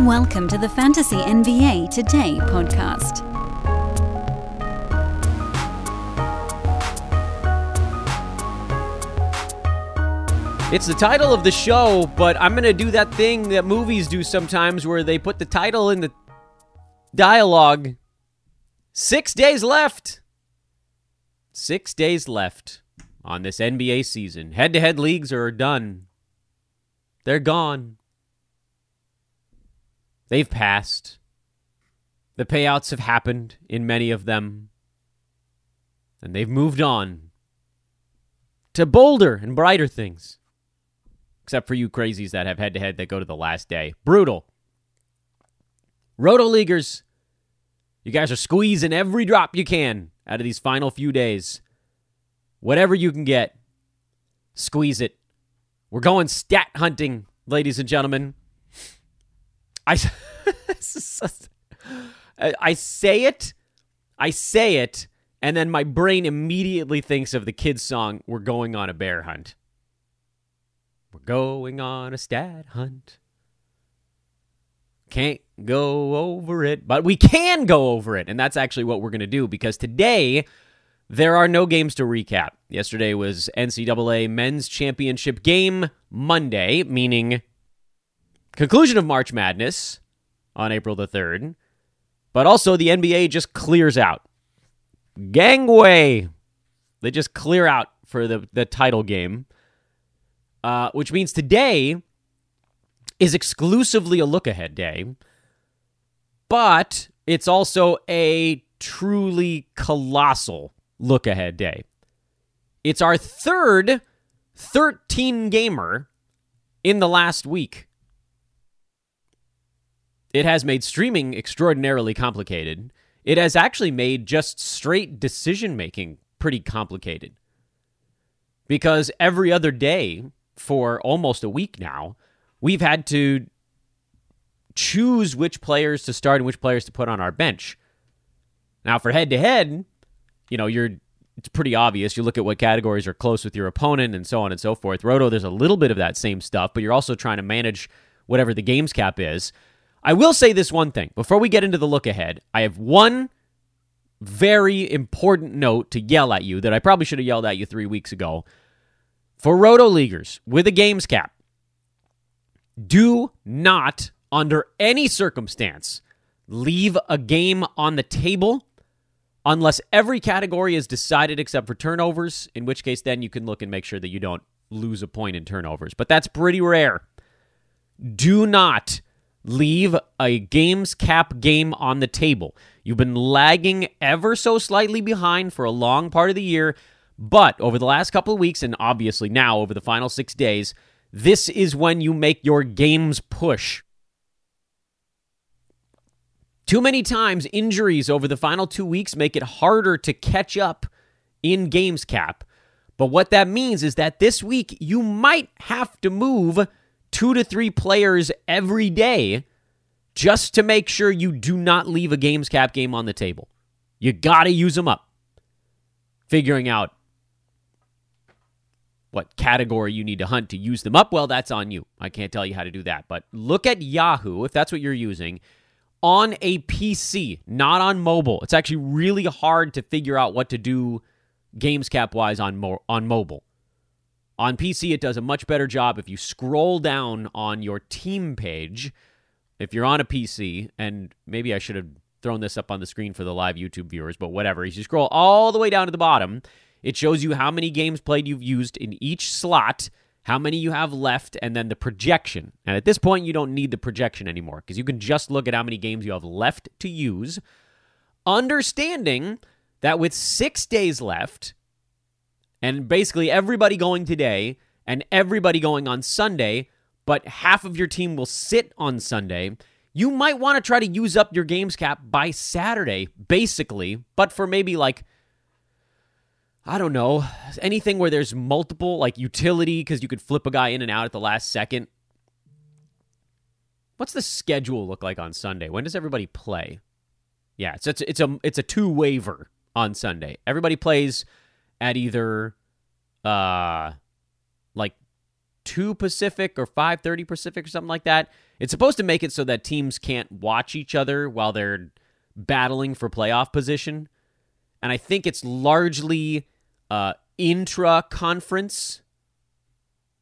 Welcome to the Fantasy NBA Today podcast. It's the title of the show, but I'm going to do that thing that movies do sometimes where they put the title in the dialogue. Six days left. Six days left on this NBA season. Head to head leagues are done, they're gone. They've passed. The payouts have happened in many of them. And they've moved on to bolder and brighter things. Except for you crazies that have head to head that go to the last day. Brutal. Roto Leaguers, you guys are squeezing every drop you can out of these final few days. Whatever you can get, squeeze it. We're going stat hunting, ladies and gentlemen. I, I say it, I say it, and then my brain immediately thinks of the kids' song, We're Going on a Bear Hunt. We're going on a stat hunt. Can't go over it, but we can go over it. And that's actually what we're going to do because today there are no games to recap. Yesterday was NCAA Men's Championship game Monday, meaning conclusion of March Madness on April the 3rd. But also, the NBA just clears out. Gangway! They just clear out for the, the title game, uh, which means today is exclusively a look ahead day, but it's also a truly colossal look ahead day. It's our third 13 gamer in the last week. It has made streaming extraordinarily complicated. It has actually made just straight decision making pretty complicated. Because every other day for almost a week now, we've had to choose which players to start and which players to put on our bench. Now, for head to head, you know, you're it's pretty obvious. You look at what categories are close with your opponent and so on and so forth. Roto, there's a little bit of that same stuff, but you're also trying to manage whatever the games cap is. I will say this one thing before we get into the look ahead. I have one very important note to yell at you that I probably should have yelled at you three weeks ago. For Roto Leaguers with a games cap, do not, under any circumstance, leave a game on the table unless every category is decided except for turnovers, in which case then you can look and make sure that you don't lose a point in turnovers. But that's pretty rare. Do not leave a games cap game on the table. You've been lagging ever so slightly behind for a long part of the year, but over the last couple of weeks, and obviously now over the final six days, this is when you make your games push. Too many times, injuries over the final two weeks make it harder to catch up in games cap. But what that means is that this week you might have to move two to three players every day just to make sure you do not leave a games cap game on the table. You got to use them up. Figuring out what category you need to hunt to use them up, well, that's on you. I can't tell you how to do that. But look at Yahoo, if that's what you're using, on a PC, not on mobile. It's actually really hard to figure out what to do games cap wise on mo- on mobile. On PC, it does a much better job if you scroll down on your team page. If you're on a PC, and maybe I should have thrown this up on the screen for the live YouTube viewers, but whatever. If you scroll all the way down to the bottom, it shows you how many games played you've used in each slot, how many you have left, and then the projection. And at this point, you don't need the projection anymore because you can just look at how many games you have left to use, understanding that with six days left, and basically everybody going today and everybody going on Sunday, but half of your team will sit on Sunday. You might want to try to use up your games cap by Saturday, basically, but for maybe like, I don't know, anything where there's multiple, like utility, because you could flip a guy in and out at the last second. What's the schedule look like on Sunday? When does everybody play? Yeah, it's it's, it's a it's a two waiver on Sunday. Everybody plays at either uh like 2 Pacific or 5:30 Pacific or something like that. It's supposed to make it so that teams can't watch each other while they're battling for playoff position. And I think it's largely uh intra conference.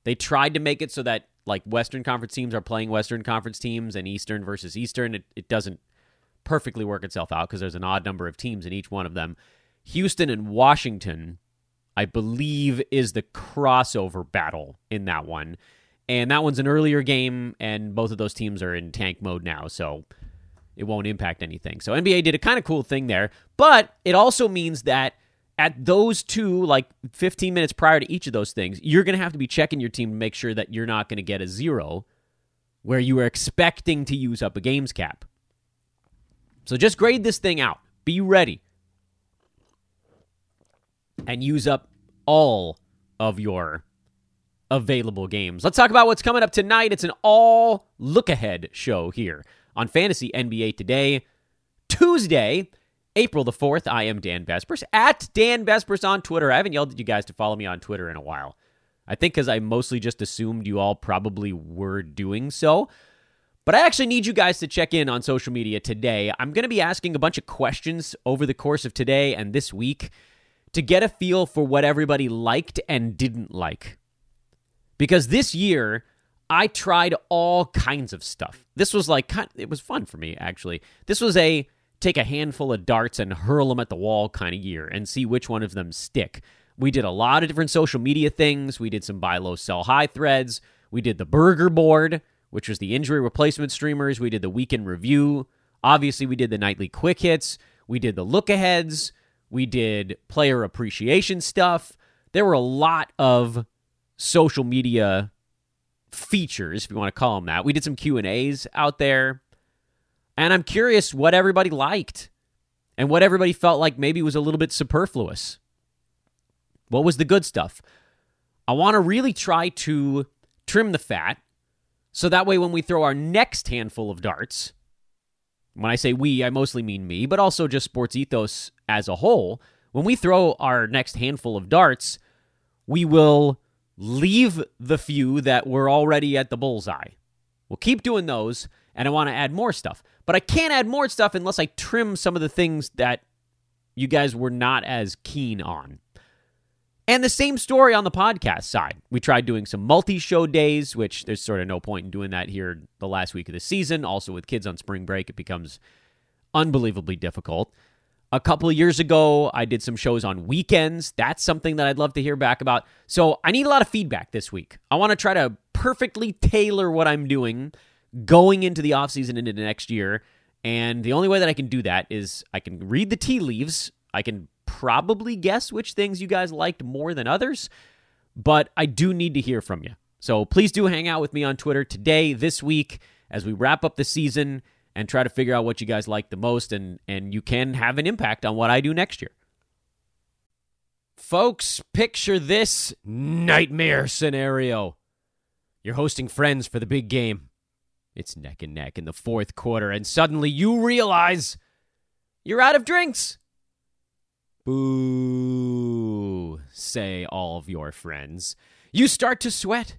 They tried to make it so that like Western Conference teams are playing Western Conference teams and Eastern versus Eastern. It, it doesn't perfectly work itself out because there's an odd number of teams in each one of them. Houston and Washington I believe, is the crossover battle in that one. And that one's an earlier game, and both of those teams are in tank mode now, so it won't impact anything. So NBA did a kind of cool thing there, but it also means that at those two, like 15 minutes prior to each of those things, you're going to have to be checking your team to make sure that you're not going to get a zero where you are expecting to use up a games cap. So just grade this thing out. Be ready and use up all of your available games. Let's talk about what's coming up tonight. It's an all look ahead show here on Fantasy NBA Today, Tuesday, April the 4th. I am Dan Besbris at Dan Besbris on Twitter. I haven't yelled at you guys to follow me on Twitter in a while. I think because I mostly just assumed you all probably were doing so. But I actually need you guys to check in on social media today. I'm going to be asking a bunch of questions over the course of today and this week to get a feel for what everybody liked and didn't like. Because this year, I tried all kinds of stuff. This was like, it was fun for me, actually. This was a take a handful of darts and hurl them at the wall kind of year and see which one of them stick. We did a lot of different social media things. We did some buy low, sell high threads. We did the burger board, which was the injury replacement streamers. We did the weekend review. Obviously, we did the nightly quick hits. We did the look aheads. We did player appreciation stuff. There were a lot of social media features, if you want to call them that. We did some Q&As out there. And I'm curious what everybody liked and what everybody felt like maybe was a little bit superfluous. What was the good stuff? I want to really try to trim the fat so that way when we throw our next handful of darts, when I say we, I mostly mean me, but also just sports ethos as a whole. When we throw our next handful of darts, we will leave the few that were already at the bullseye. We'll keep doing those, and I want to add more stuff. But I can't add more stuff unless I trim some of the things that you guys were not as keen on. And the same story on the podcast side. We tried doing some multi show days, which there's sort of no point in doing that here the last week of the season. Also, with kids on spring break, it becomes unbelievably difficult. A couple years ago, I did some shows on weekends. That's something that I'd love to hear back about. So I need a lot of feedback this week. I want to try to perfectly tailor what I'm doing going into the offseason into the next year. And the only way that I can do that is I can read the tea leaves. I can probably guess which things you guys liked more than others, but I do need to hear from you. So please do hang out with me on Twitter today, this week, as we wrap up the season and try to figure out what you guys like the most, and, and you can have an impact on what I do next year. Folks, picture this nightmare scenario. You're hosting friends for the big game. It's neck and neck in the fourth quarter, and suddenly you realize you're out of drinks. Boo, say all of your friends. You start to sweat.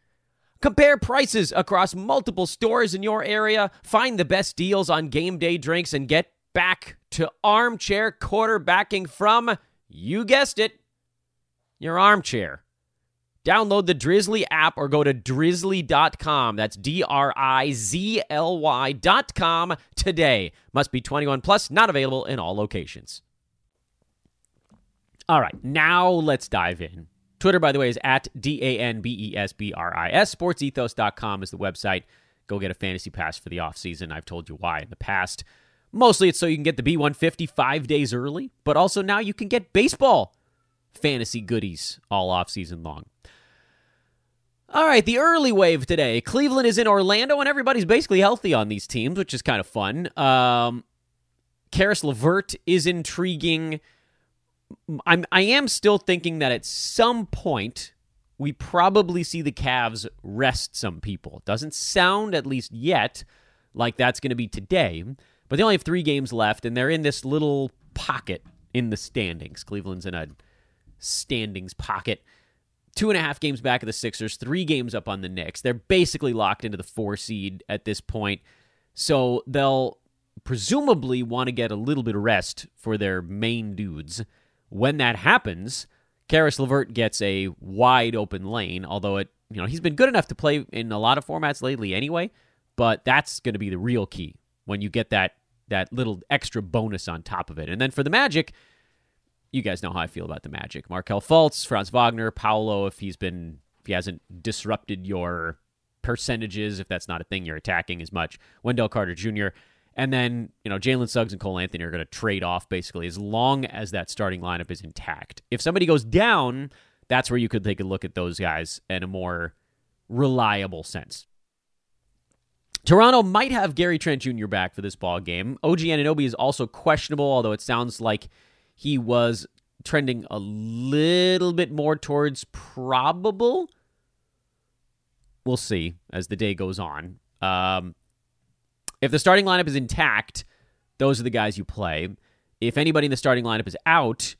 Compare prices across multiple stores in your area, find the best deals on game day drinks, and get back to armchair quarterbacking from, you guessed it, your armchair. Download the Drizly app or go to drizly.com. That's D R I Z L Y.com today. Must be 21 plus, not available in all locations. All right, now let's dive in. Twitter, by the way, is at D A N B E S B R I S. Sportsethos.com is the website. Go get a fantasy pass for the offseason. I've told you why in the past. Mostly it's so you can get the B150 five days early, but also now you can get baseball fantasy goodies all offseason long. All right, the early wave today. Cleveland is in Orlando, and everybody's basically healthy on these teams, which is kind of fun. Um, Caris LeVert is intriguing. I'm I am still thinking that at some point we probably see the Cavs rest some people. Doesn't sound at least yet like that's going to be today, but they only have three games left, and they're in this little pocket in the standings. Cleveland's in a standings pocket two and a half games back of the Sixers, three games up on the Knicks. They're basically locked into the four seed at this point. So they'll presumably want to get a little bit of rest for their main dudes. When that happens, Caris LeVert gets a wide open lane, although it you know he's been good enough to play in a lot of formats lately anyway, but that's going to be the real key when you get that that little extra bonus on top of it. And then for the Magic, you guys know how I feel about the Magic. Markelle Fultz, Franz Wagner, Paolo, if he's been if he hasn't disrupted your percentages, if that's not a thing you're attacking as much. Wendell Carter Jr. And then, you know, Jalen Suggs and Cole Anthony are going to trade off basically as long as that starting lineup is intact. If somebody goes down, that's where you could take a look at those guys in a more reliable sense. Toronto might have Gary Trent Jr. back for this ball game. OG Anunoby is also questionable, although it sounds like he was trending a little bit more towards probable. We'll see as the day goes on. Um, if the starting lineup is intact, those are the guys you play. If anybody in the starting lineup is out,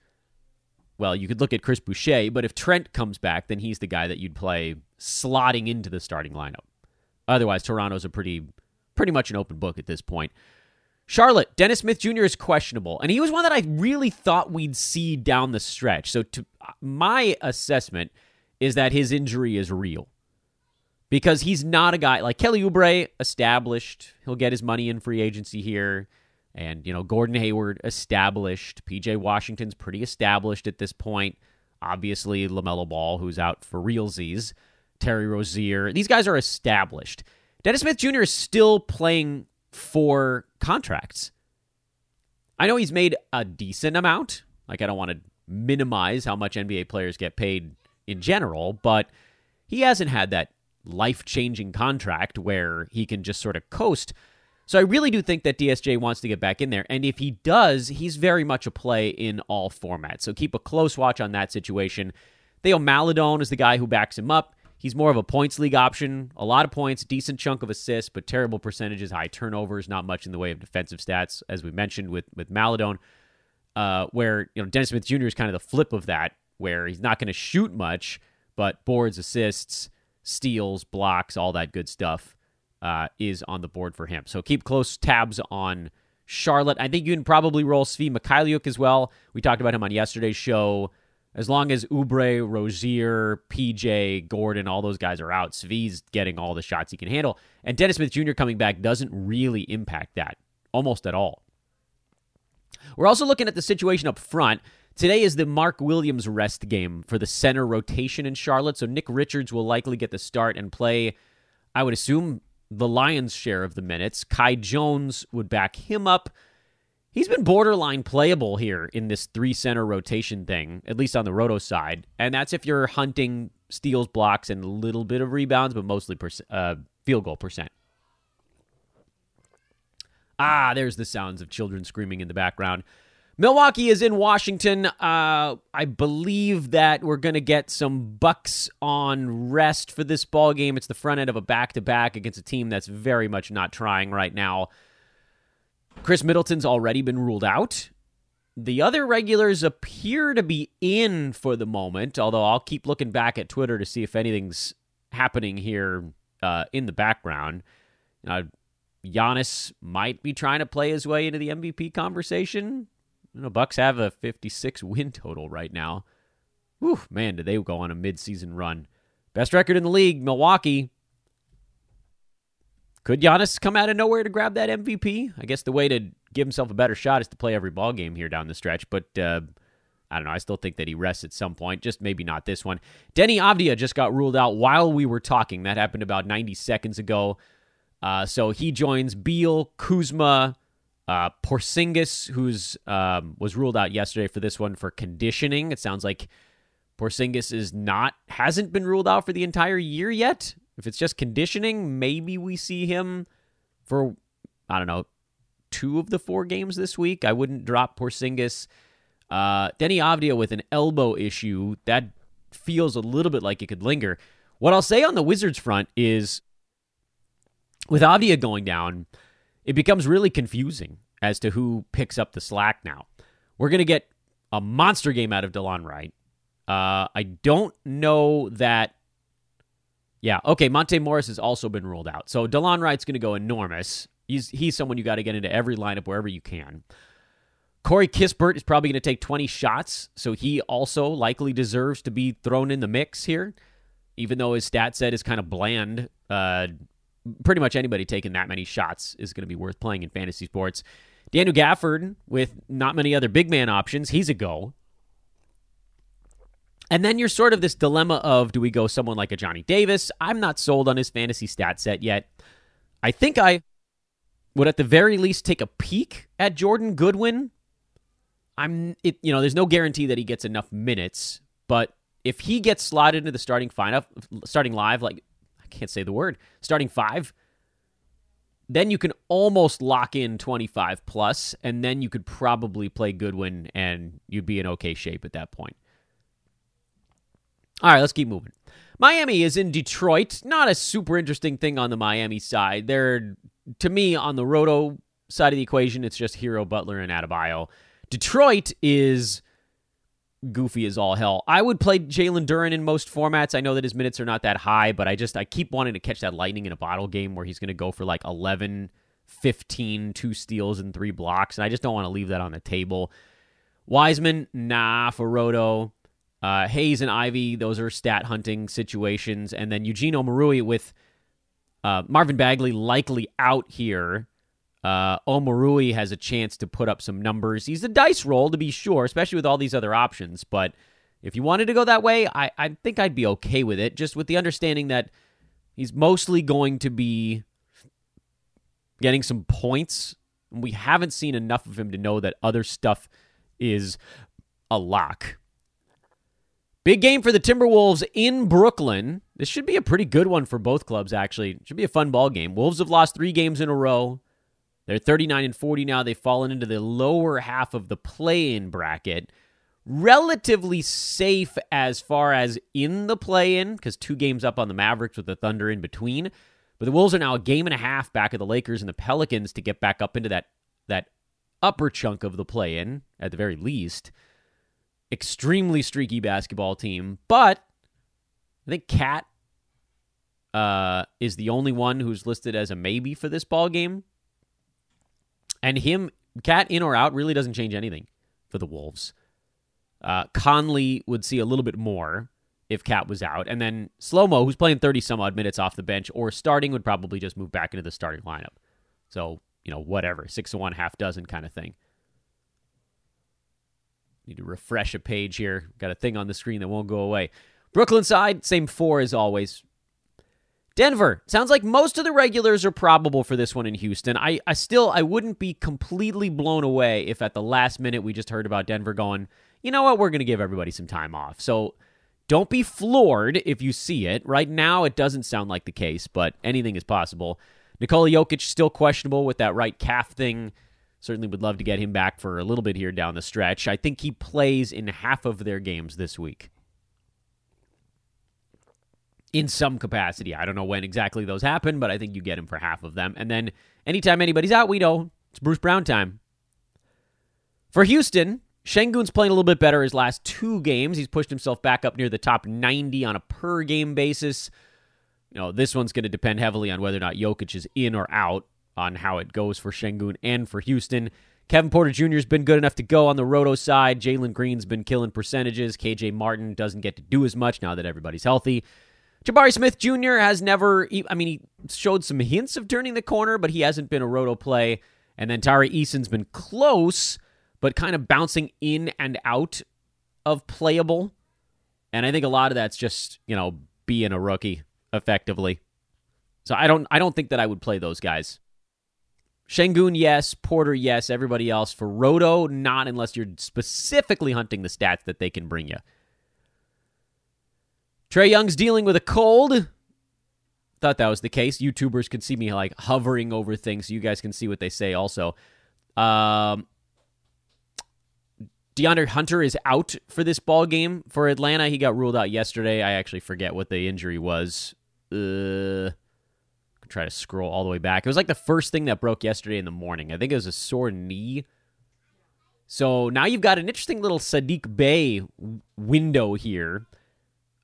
well, you could look at Chris Boucher, but if Trent comes back, then he's the guy that you'd play slotting into the starting lineup. Otherwise, Toronto's a pretty pretty much an open book at this point. Charlotte, Dennis Smith Jr. is questionable, and he was one that I really thought we'd see down the stretch. So, to my assessment is that his injury is real because he's not a guy like Kelly Oubre, established. He'll get his money in free agency here, and you know Gordon Hayward, established. PJ Washington's pretty established at this point. Obviously, Lamelo Ball, who's out for realsies. Terry Rozier, these guys are established. Dennis Smith Jr. is still playing for contracts. I know he's made a decent amount. Like, I don't want to minimize how much NBA players get paid in general, but he hasn't had that life changing contract where he can just sort of coast. So I really do think that DSJ wants to get back in there. And if he does, he's very much a play in all formats. So keep a close watch on that situation. Theo Maledon is the guy who backs him up. He's more of a points league option. A lot of points, decent chunk of assists, but terrible percentages, high turnovers, not much in the way of defensive stats, as we mentioned with with Maledon. Uh, where you know Dennis Smith Jr. is kind of the flip of that, where he's not going to shoot much, but boards, assists, steals, blocks, all that good stuff uh, is on the board for him. So keep close tabs on Charlotte. I think you can probably roll Svi Mykhailiuk as well. We talked about him on yesterday's show. As long as Oubre, Rozier, PJ, Gordon, all those guys are out, Svi's getting all the shots he can handle. And Dennis Smith Jr. coming back doesn't really impact that almost at all. We're also looking at the situation up front. Today is the Mark Williams rest game for the center rotation in Charlotte. So Nick Richards will likely get the start and play, I would assume, the Lions' share of the minutes. Kai Jones would back him up he's been borderline playable here in this three center rotation thing, at least on the roto side. And that's if you're hunting steals, blocks, and a little bit of rebounds, but mostly uh, field goal percent. Ah, there's the sounds of children screaming in the background. Milwaukee is in Washington. Uh, I believe that we're going to get some Bucks on rest for this ball game. It's the front end of a back to back against a team that's very much not trying right now. Khris Middleton's already been ruled out. The other regulars appear to be in for the moment, although I'll keep looking back at Twitter to see if anything's happening here uh, in the background. Uh, Giannis might be trying to play his way into the MVP conversation. You know, Bucks have a 56 win total right now. Whew, man, did they go on a midseason run? Best record in the league, Milwaukee. Could Giannis come out of nowhere to grab that MVP? I guess the way to give himself a better shot is to play every ball game here down the stretch. But uh, I don't know. I still think that he rests at some point. Just maybe not this one. Deni Avdija just got ruled out while we were talking. That happened about 90 seconds ago. Uh, so he joins Beal, Kuzma, uh, Porzingis, who's um, was ruled out yesterday for this one for conditioning. It sounds like Porzingis is not hasn't been ruled out for the entire year yet. If it's just conditioning, maybe we see him for I don't know two of the four games this week. I wouldn't drop Porzingis. Uh, Deni Avdija with an elbow issue that feels a little bit like it could linger. What I'll say on the Wizards front is with Avdija going down, it becomes really confusing as to who picks up the slack now. We're going to get a monster game out of Delon Wright. Uh, I don't know that. Yeah, okay. Monte Morris has also been ruled out, so Delon Wright's going to go enormous. He's he's someone you got to get into every lineup wherever you can. Corey Kispert is probably going to take 20 shots, so he also likely deserves to be thrown in the mix here, even though his stat set is kind of bland. Uh, pretty much anybody taking that many shots is going to be worth playing in fantasy sports. Daniel Gafford, with not many other big man options, he's a go. And then you're sort of this dilemma of do we go someone like a Johnny Davis? I'm not sold on his fantasy stat set yet. I think I would at the very least take a peek at Jordan Goodwin. I'm it, you know, there's no guarantee that he gets enough minutes, but if he gets slotted into the starting lineup, starting live like can't say the word, starting five, then you can almost lock in 25 plus, and then you could probably play Goodwin and you'd be in okay shape at that point. All right, let's keep moving. Miami is in Detroit. Not a super interesting thing on the Miami side. They're, to me, on the Roto side of the equation, it's just Herro, Butler, and Adebayo. Detroit is goofy as all hell. I would play Jalen Duren in most formats. I know that his minutes are not that high, but I just I keep wanting to catch that lightning in a bottle game where he's going to go for like 11, 15, two steals and three blocks, and I just don't want to leave that on the table. Wiseman, nah, for Roto. Uh, Hayes and Ivey, those are stat hunting situations, and then Eugene Omoruyi with uh, Marvin Bagley likely out here uh, Omoruyi has a chance to put up some numbers. He's a dice roll to be sure, especially with all these other options. But if you wanted to go that way, I, I think I'd be okay with it, just with the understanding that he's mostly going to be getting some points. We haven't seen enough of him to know that other stuff is a lock. Big game for the Timberwolves in Brooklyn. This should be a pretty good one for both clubs, actually. It should be a fun ball game. Wolves have lost three games in a row. They're 39 and 40 now. They've fallen into the lower half of the play in bracket. Relatively safe as far as in the play in, because two games up on the Mavericks with the Thunder in between. But the Wolves are now a game and a half back of the Lakers and the Pelicans to get back up into that, that upper chunk of the play in, at the very least. Extremely streaky basketball team. But I think KAT uh, is the only one who's listed as a maybe for this ball game. And him, KAT in or out, really doesn't change anything for the Wolves. Uh, Conley would see a little bit more if KAT was out. And then Slow Mo, who's playing 30 some odd minutes off the bench or starting, would probably just move back into the starting lineup. So, you know, whatever, six to one, half dozen kind of thing. Need to refresh a page here. Got a thing on the screen that won't go away. Brooklyn side, same four as always. Denver. Sounds like most of the regulars are probable for this one in Houston. I, I still I wouldn't be completely blown away if at the last minute we just heard about Denver going, you know what, we're gonna give everybody some time off. So don't be floored if you see it. Right now it doesn't sound like the case, but anything is possible. Nikola Jokic still questionable with that right calf thing. Certainly would love to get him back for a little bit here down the stretch. I think he plays in half of their games this week. In some capacity. I don't know when exactly those happen, but I think you get him for half of them. And then anytime anybody's out, we know it's Bruce Brown time. For Houston, Sengun's playing a little bit better his last two games. He's pushed himself back up near the top 90 on a per game basis. You know, this one's going to depend heavily on whether or not Jokic is in or out on how it goes for Sengun and for Houston. Kevin Porter Jr. has been good enough to go on the roto side. Jalen Green's been killing percentages. KJ Martin doesn't get to do as much now that everybody's healthy. Jabari Smith Jr. has never, I mean, he showed some hints of turning the corner, but he hasn't been a roto play. And then Tari Eason's been close, but kind of bouncing in and out of playable. And I think a lot of that's just, you know, being a rookie effectively. So I don't I don't think that I would play those guys. Sengun, yes. Porter, yes. Everybody else for Roto, not unless you're specifically hunting the stats that they can bring you. Trae Young's dealing with a cold. Thought that was the case. YouTubers can see me like hovering over things, so you guys can see what they say also. Um, DeAndre Hunter is out for this ball game for Atlanta. He got ruled out yesterday. I actually forget what the injury was. Uh, try to scroll all the way back. It was like the first thing that broke yesterday in the morning. I think it was a sore knee. So now you've got an interesting little Saddiq Bey window here.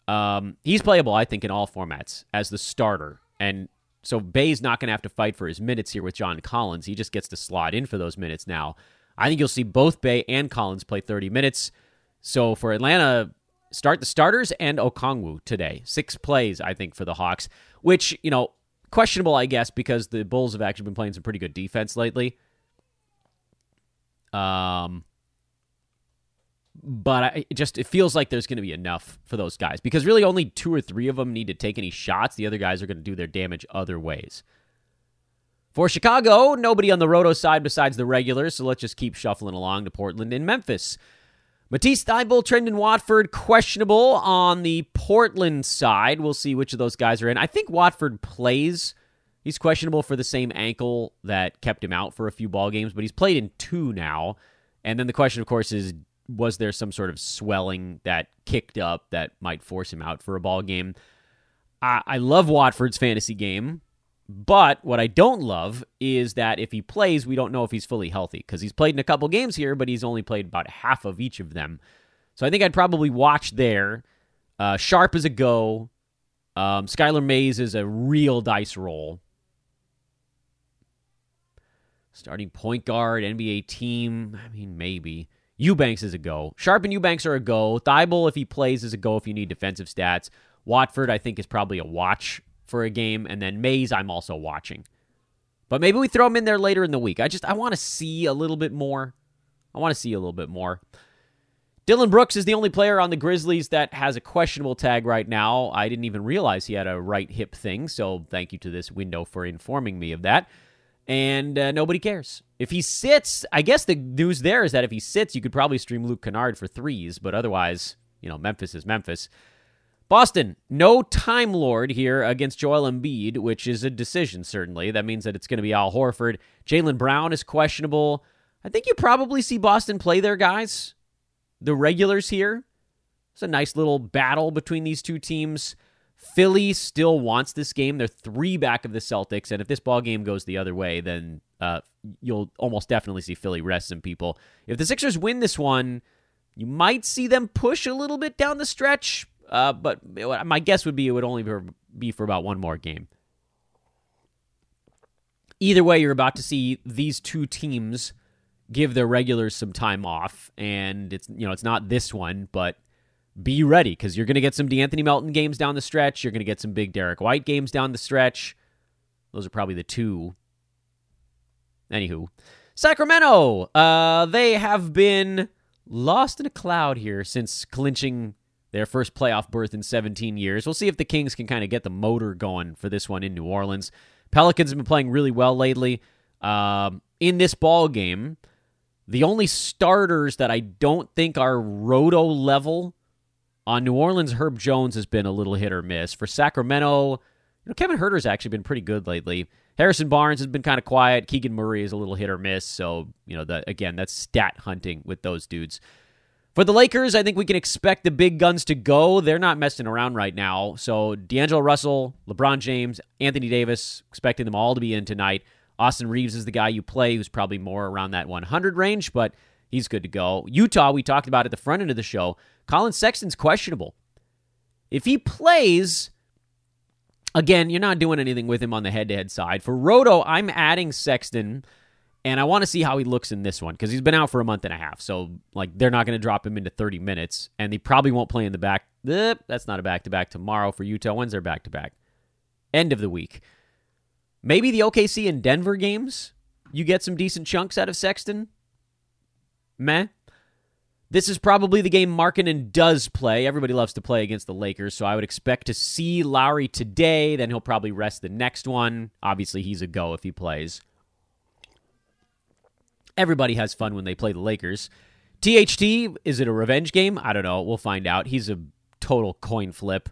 Um, he's playable, I think, in all formats as the starter. And so Bey's not going to have to fight for his minutes here with John Collins. He just gets to slot in for those minutes now. I think you'll see both Bey and Collins play 30 minutes. So for Atlanta, start the starters and Okongwu today. Six plays, I think, for the Hawks, which, you know, questionable, I guess, because the Bulls have actually been playing some pretty good defense lately. Um, but I, it just it feels like there's going to be enough for those guys because really only two or three of them need to take any shots. The other guys are going to do their damage other ways. For Chicago, nobody on the roto side besides the regulars, so let's just keep shuffling along to Portland and Memphis. Matisse Thybulle, Trendon Watford, questionable on the Portland side. We'll see which of those guys are in. I think Watford plays. He's questionable for the same ankle that kept him out for a few ball games, but he's played in two now. And then the question, of course, is was there some sort of swelling that kicked up that might force him out for a ball game? I, I love Watford's fantasy game. But what I don't love is that if he plays, we don't know if he's fully healthy because he's played in a couple games here, but he's only played about half of each of them. So I think I'd probably watch there. Uh, Sharpe is a go. Um, Skylar Mays is a real dice roll. Starting point guard, NBA team. I mean, maybe. Eubanks is a go. Sharpe and Eubanks are a go. Thybulle, if he plays, is a go if you need defensive stats. Watford, I think, is probably a watch for a game, and then Mays I'm also watching. But maybe we throw him in there later in the week. I just I want to see a little bit more. I want to see a little bit more. Dillon Brooks is the only player on the Grizzlies that has a questionable tag right now. I didn't even realize he had a right hip thing, so thank you to this window for informing me of that. And uh, nobody cares. If he sits, I guess the news there is that if he sits, you could probably stream Luke Kennard for threes, but otherwise, you know, Memphis is Memphis. Boston, no Time Lord here against Joel Embiid, which is a decision, certainly. That means that it's going to be Al Horford. Jaylen Brown is questionable. I think you probably see Boston play their guys, the regulars here. It's a nice little battle between these two teams. Philly still wants this game. They're three back of the Celtics, and if this ball game goes the other way, then uh, you'll almost definitely see Philly rest some people. If the Sixers win this one, you might see them push a little bit down the stretch, uh, but my guess would be it would only be for about one more game. Either way, you're about to see these two teams give their regulars some time off, and it's you know it's not this one, but be ready because you're going to get some De'Anthony Melton games down the stretch. You're going to get some big Derrick White games down the stretch. Those are probably the two. Anywho, Sacramento, uh, they have been lost in a cloud here since clinching their first playoff berth in 17 years. We'll see if the Kings can kind of get the motor going for this one in New Orleans. Pelicans have been playing really well lately. Um, in this ball game, the only starters that I don't think are roto level on New Orleans, Herb Jones has been a little hit or miss. For Sacramento, You know, Kevin Huerter's actually been pretty good lately. Harrison Barnes has been kind of quiet. Keegan Murray is a little hit or miss. So, you know, the, again, that's stat hunting with those dudes. For the Lakers, I think we can expect the big guns to go. They're not messing around right now. So, D'Angelo Russell, LeBron James, Anthony Davis, expecting them all to be in tonight. Austin Reaves is the guy you play who's probably more around that 100 range, but he's good to go. Utah, we talked about at the front end of the show. Collin Sexton's questionable. If he plays, again, you're not doing anything with him on the head to head side. For Roto, I'm adding Sexton, and I want to see how he looks in this one because he's been out for a month and a half. So, like, they're not going to drop him into 30 minutes, and he probably won't play in the back. Eh, that's not a back to back tomorrow for Utah. When's their back to back? End of the week. Maybe the OKC and Denver games, you get some decent chunks out of Sexton. Meh. This is probably the game Markkanen does play. Everybody loves to play against the Lakers, so I would expect to see Lauri today. Then he'll probably rest the next one. Obviously, he's a go if he plays. Everybody has fun when they play the Lakers. THT, is it a revenge game? I don't know. We'll find out. He's a total coin flip.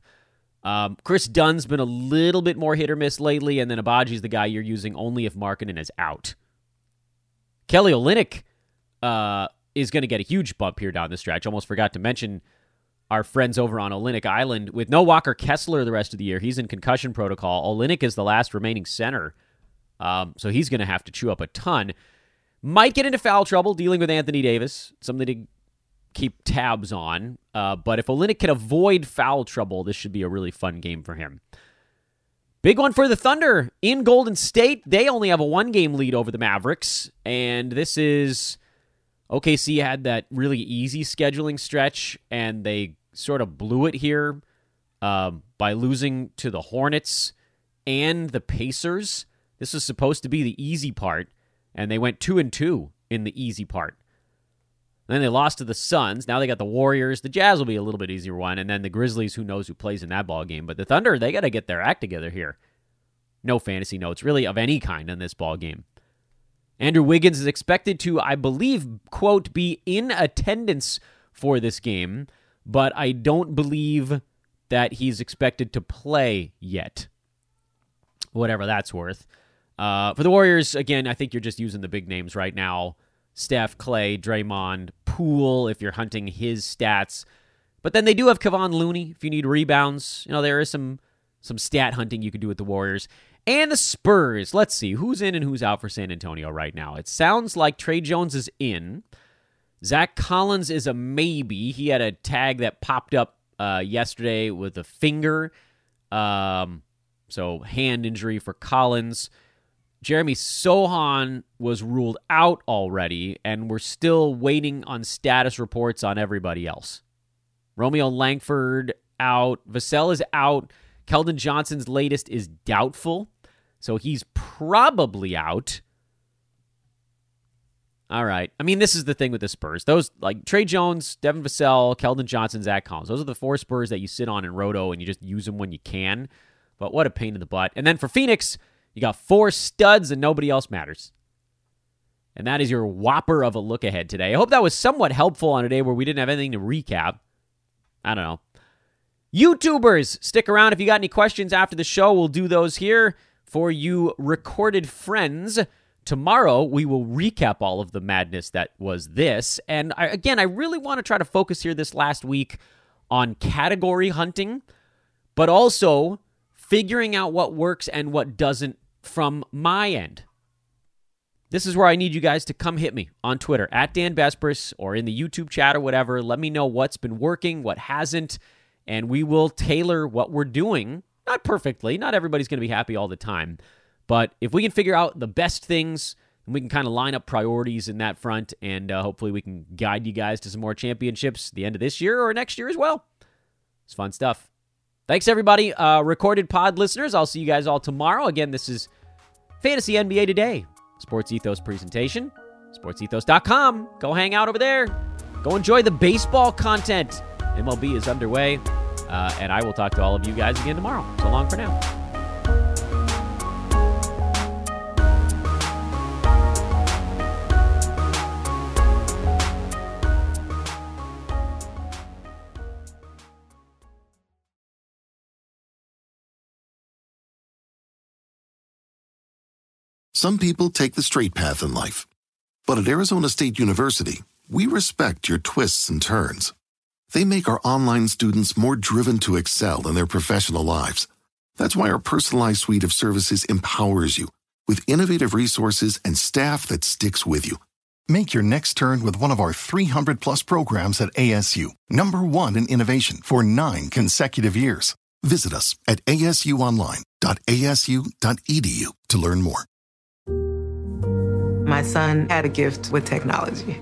Um, Kris Dunn's been a little bit more hit or miss lately, and then Agbaji's the guy you're using only if Markkanen is out. Kelly Olynyk uh, is going to get a huge bump here down the stretch. Almost forgot to mention our friends over on Olynyk Island with no Walker Kessler the rest of the year. He's in concussion protocol. Olynyk is the last remaining center, um, so he's going to have to chew up a ton. Might get into foul trouble dealing with Anthony Davis. Something to keep tabs on. Uh, but if Olynyk can avoid foul trouble, this should be a really fun game for him. Big one for the Thunder in Golden State. They only have a one game lead over the Mavericks, and this is OKC had that really easy scheduling stretch, and they sort of blew it here um, by losing to the Hornets and the Pacers. This was supposed to be the easy part, and they went two and two in the easy part. Then they lost to the Suns. Now they got the Warriors. The Jazz will be a little bit easier one, and then the Grizzlies. Who knows who plays in that ball game? But the Thunder, they got to get their act together here. No fantasy notes really of any kind in this ball game. Andrew Wiggins is expected to, I believe, quote, be in attendance for this game, but I don't believe that he's expected to play yet. Whatever that's worth. Uh, for the Warriors, again, I think you're just using the big names right now Steph, Clay, Draymond, Poole, if you're hunting his stats. But then they do have Kevon Looney if you need rebounds. You know, there is some some stat hunting you could do with the Warriors. And the Spurs. Let's see who's in and who's out for San Antonio right now. It sounds like Tre Jones is in. Zach Collins is a maybe. He had a tag that popped up uh, yesterday with a finger. Um, so hand injury for Collins. Jeremy Sochan was ruled out already, and we're still waiting on status reports on everybody else. Romeo Langford out. Vassell is out. Keldon Johnson's latest is doubtful. So he's probably out. All right. I mean, this is the thing with the Spurs. Those like Tre Jones, Devin Vassell, Keldon Johnson, Zach Collins. Those are the four Spurs that you sit on in Roto and you just use them when you can. But what a pain in the butt. And then for Phoenix, you got four studs and nobody else matters. And that is your whopper of a look ahead today. I hope that was somewhat helpful on a day where we didn't have anything to recap. I don't know. YouTubers, stick around if you got any questions after the show. We'll do those here for you recorded friends. Tomorrow, we will recap all of the madness that was this. And I, again, I really want to try to focus here this last week on category hunting, but also figuring out what works and what doesn't from my end. This is where I need you guys to come hit me on Twitter at Dan Besbris or in the YouTube chat or whatever. Let me know what's been working, what hasn't, and we will tailor what we're doing not perfectly. Not everybody's going to be happy all the time. But if we can figure out the best things, we can kind of line up priorities in that front, and uh, hopefully we can guide you guys to some more championships the end of this year or next year as well. It's fun stuff. Thanks, everybody. Uh, recorded pod listeners, I'll see you guys all tomorrow. Again, this is Fantasy NBA Today, Sports Ethos presentation. SportsEthos.com. Go hang out over there. Go enjoy the baseball content. MLB is underway. Uh, and I will talk to all of you guys again tomorrow. So long for now. Some people take the straight path in life. But at Arizona State University, we respect your twists and turns. They make our online students more driven to excel in their professional lives. That's why our personalized suite of services empowers you with innovative resources and staff that sticks with you. Make your next turn with one of our 300 plus programs at ASU, number one in innovation for nine consecutive years. Visit us at asuonline.asu.edu to learn more. My son had a gift with technology.